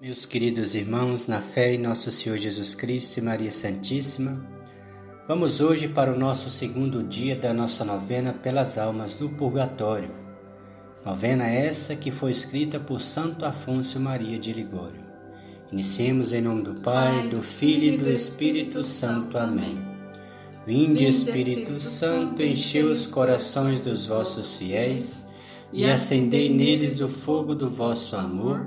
Meus queridos irmãos, na fé em nosso Senhor Jesus Cristo e Maria Santíssima, vamos hoje para o nosso segundo dia da nossa novena pelas almas do purgatório. Novena essa que foi escrita por Santo Afonso Maria de Ligório. Iniciemos em nome do Pai, do Filho e do Espírito Santo. Amém. Vinde, Espírito Santo, enchei os corações dos vossos fiéis e acendei neles o fogo do vosso amor.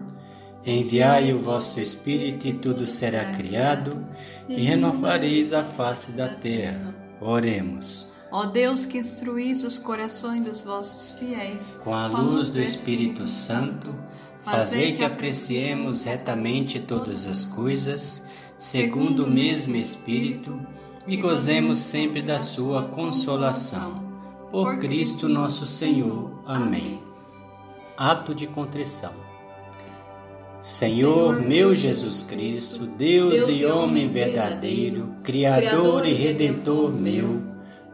Enviai o vosso Espírito e tudo será criado, e renovareis a face da terra. Oremos. Ó Deus que instruís os corações dos vossos fiéis, com a luz do Espírito Santo, fazei que apreciemos retamente todas as coisas, segundo o mesmo Espírito, e gozemos sempre da sua consolação. Por Cristo nosso Senhor. Amém. Ato de contrição. Senhor meu Jesus Cristo, Deus e homem verdadeiro, Criador e Redentor meu,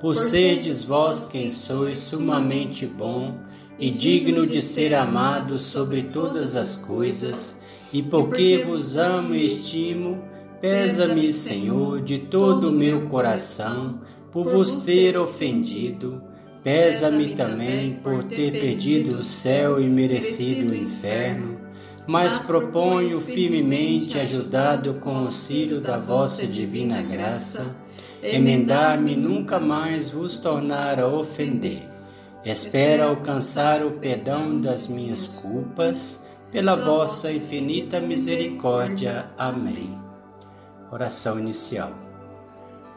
por serdes vós quem sois sumamente bom e digno de ser amado sobre todas as coisas, e porque vos amo e estimo, pesa-me, Senhor, de todo o meu coração, por vos ter ofendido, pesa-me também por ter perdido o céu e merecido o inferno mas proponho firmemente, ajudado com o auxílio da vossa divina graça, emendar-me nunca mais vos tornar a ofender. Espero alcançar o perdão das minhas culpas, pela vossa infinita misericórdia. Amém. Oração inicial.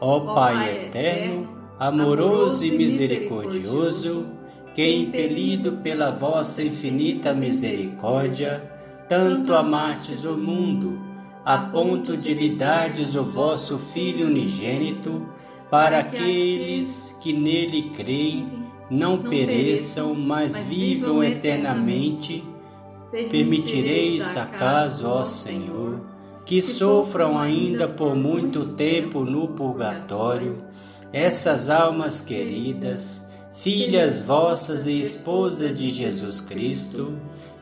Ó Pai eterno, amoroso e misericordioso, que impelido pela vossa infinita misericórdia, tanto amastes o mundo, a ponto de lhe dardes o vosso Filho unigênito, para aqueles que nele creem não pereçam, mas vivam eternamente. Permitireis acaso, ó Senhor, que sofram ainda por muito tempo no purgatório. essas almas queridas, filhas vossas e esposas de Jesus Cristo,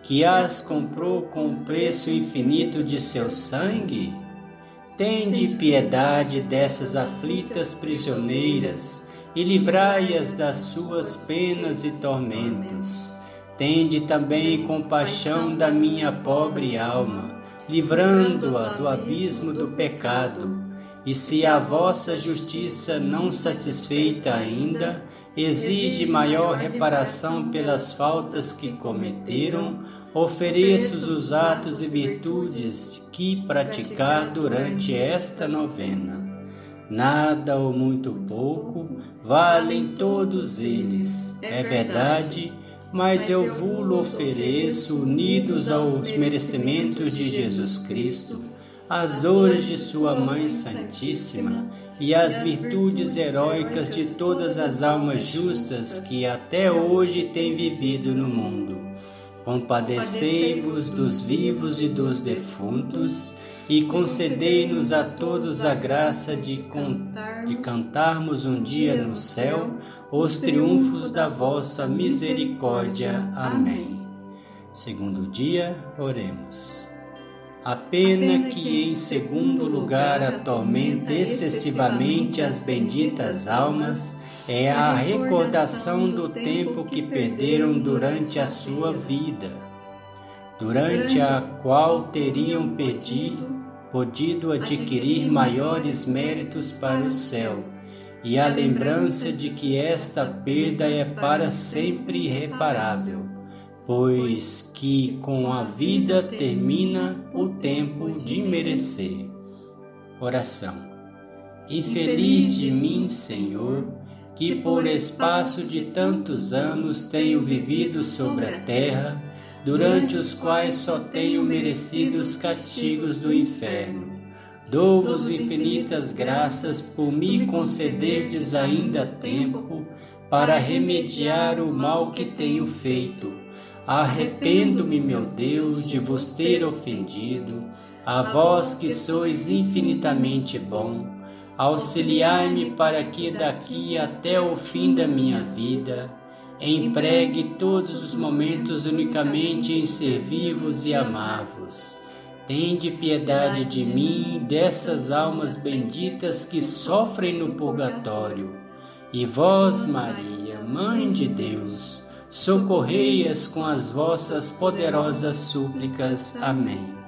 que as comprou com o preço infinito de seu sangue? Tende piedade dessas aflitas prisioneiras e livrai-as das suas penas e tormentos. Tende também compaixão da minha pobre alma, livrando-a do abismo do pecado. E se a vossa justiça não satisfeita ainda, exige maior reparação pelas faltas que cometeram, ofereço os atos e virtudes que praticar durante esta novena. Nada ou muito pouco valem todos eles, é verdade, mas eu vos ofereço unidos aos merecimentos de Jesus Cristo as dores de Sua Mãe Santíssima e as virtudes heróicas de todas as almas justas que até hoje têm vivido no mundo. Compadecei-vos dos vivos e dos defuntos e concedei-nos a todos a graça de, de cantarmos um dia no céu os triunfos da vossa misericórdia. Amém. Segundo dia, oremos. A pena que, em segundo lugar, atormenta excessivamente as benditas almas é a recordação do tempo que perderam durante a sua vida, durante a qual teriam pedido, podido adquirir maiores méritos para o céu, e a lembrança de que esta perda é para sempre irreparável pois que com a vida termina o tempo de merecer. Oração. Infeliz de mim, Senhor, que por espaço de tantos anos tenho vivido sobre a terra, durante os quais só tenho merecido os castigos do inferno. Dou-vos infinitas graças por me concederdes ainda tempo para remediar o mal que tenho feito Arrependo-me, meu Deus, de vos ter ofendido, a vós que sois infinitamente bom. Auxiliai-me para que daqui até o fim da minha vida empregue todos os momentos unicamente em servir-vos e amar-vos. Tende piedade de mim dessas almas benditas que sofrem no purgatório. E vós, Maria, Mãe de Deus, socorrei-as com as vossas poderosas súplicas. Amém.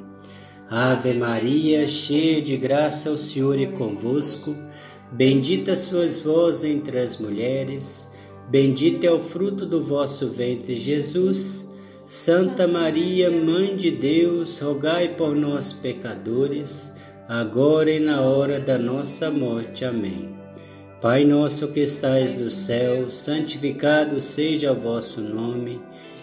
Ave Maria, cheia de graça, o Senhor é convosco. Bendita sois vós entre as mulheres, bendito é o fruto do vosso ventre, Jesus. Santa Maria, Mãe de Deus, rogai por nós, pecadores, agora e na hora da nossa morte. Amém. Pai nosso que estais no céu, santificado seja o vosso nome.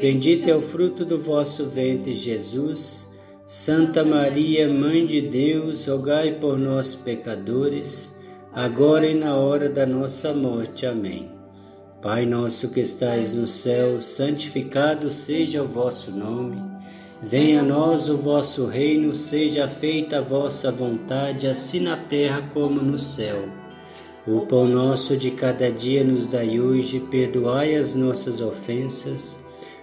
bendito é o fruto do vosso ventre, Jesus. Santa Maria, Mãe de Deus, rogai por nós, pecadores, agora e na hora da nossa morte. Amém. Pai nosso que estais no céu, santificado seja o vosso nome. Venha a nós o vosso reino, seja feita a vossa vontade, assim na terra como no céu. O pão nosso de cada dia nos dai hoje, perdoai as nossas ofensas,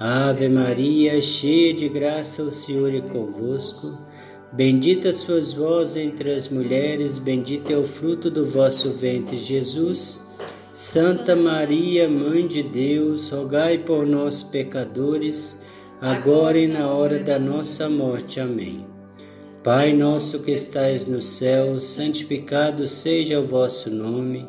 Ave Maria, cheia de graça, o Senhor é convosco. Bendita sois vós entre as mulheres, bendito é o fruto do vosso ventre, Jesus. Santa Maria, Mãe de Deus, rogai por nós, pecadores, agora e na hora da nossa morte. Amém. Pai nosso que estais no céu, santificado seja o vosso nome.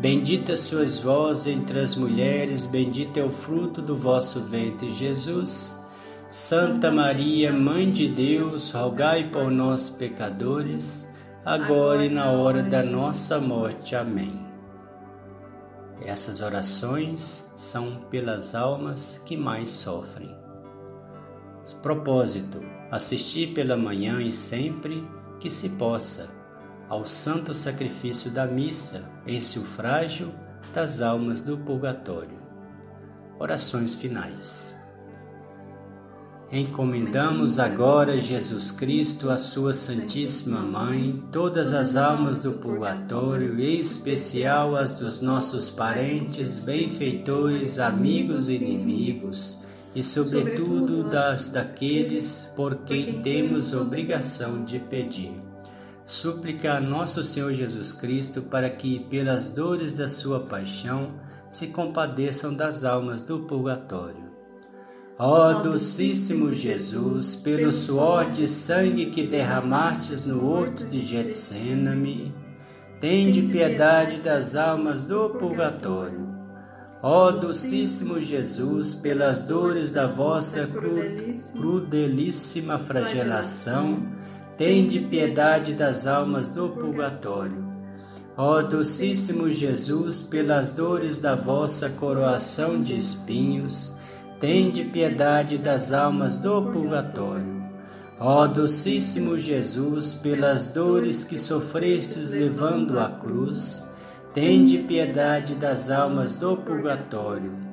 Bendita sois vós entre as mulheres, bendito é o fruto do vosso ventre, Jesus. Santa Maria, Mãe de Deus, rogai por nós, pecadores, agora e na hora da nossa morte. Amém. Essas orações são pelas almas que mais sofrem. Propósito: assistir pela manhã e sempre que se possa ao santo sacrifício da missa em sufrágio das almas do purgatório. Orações finais. Encomendamos agora Jesus Cristo, a sua Santíssima Mãe, todas as almas do purgatório, em especial as dos nossos parentes, benfeitores, amigos e inimigos, e sobretudo das daqueles por quem temos obrigação de pedir. Súplica a nosso Senhor Jesus Cristo para que, pelas dores da sua paixão, se compadeçam das almas do purgatório. Ó docíssimo Jesus, pelo suor de sangue que derramastes no horto de Getsêname, tende piedade das almas do purgatório. Ó docíssimo Jesus, pelas dores da vossa crudelíssima flagelação, tende piedade das almas do purgatório. Ó docíssimo Jesus, pelas dores da vossa coroação de espinhos, tende piedade das almas do purgatório. Ó docíssimo Jesus, pelas dores que sofrestes levando a cruz, tende piedade das almas do purgatório.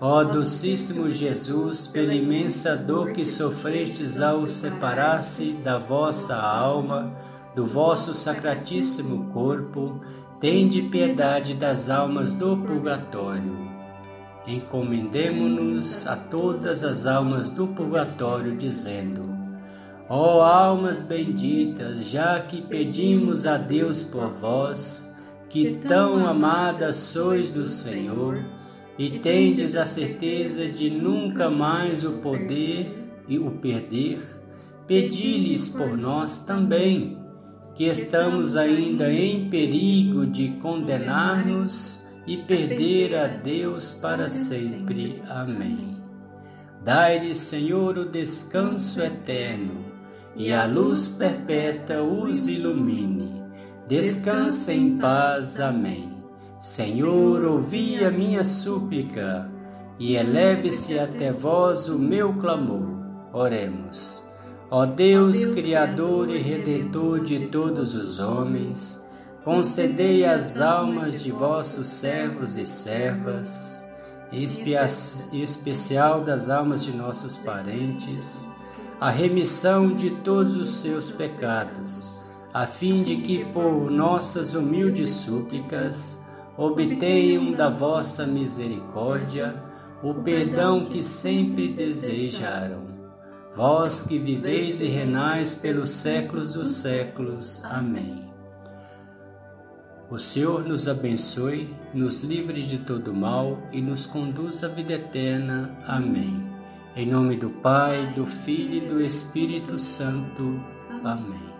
Ó docíssimo Jesus, pela imensa dor que sofrestes ao separar-se da vossa alma, do vosso sacratíssimo corpo, tende piedade das almas do purgatório. Encomendemo-nos a todas as almas do purgatório, dizendo: Ó almas benditas, já que pedimos a Deus por vós, que tão amadas sois do Senhor, e tendes a certeza de nunca mais o poder e o perder, pedi-lhes por nós também, que estamos ainda em perigo de condenar-nos e perder a Deus para sempre. Amém. Dai-lhe, Senhor, o descanso eterno e a luz perpétua os ilumine. Descansa em paz. Amém. Senhor, ouvi a minha súplica e eleve-se até vós o meu clamor. Oremos. Ó Deus, Criador e Redentor de todos os homens, concedei às almas de vossos servos e servas, em especial das almas de nossos parentes, a remissão de todos os seus pecados, a fim de que, por nossas humildes súplicas, obtenham da vossa misericórdia o perdão que sempre desejaram. Vós que viveis e renais pelos séculos dos séculos. Amém. O Senhor nos abençoe, nos livre de todo mal e nos conduz à vida eterna. Amém. Em nome do Pai, do Filho e do Espírito Santo. Amém.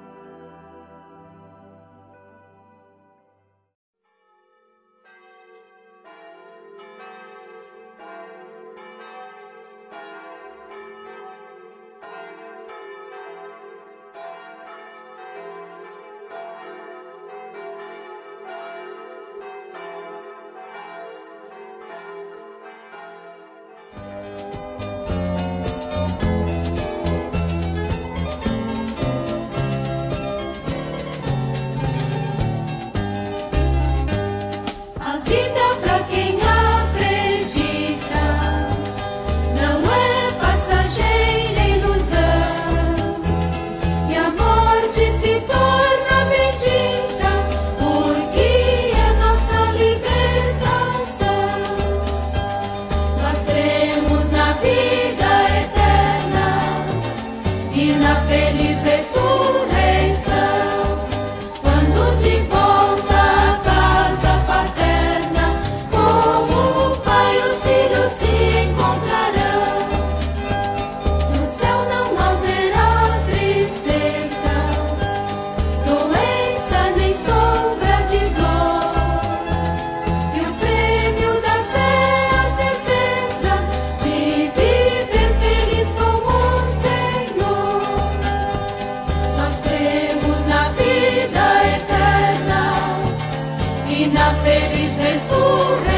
nacer y se surre.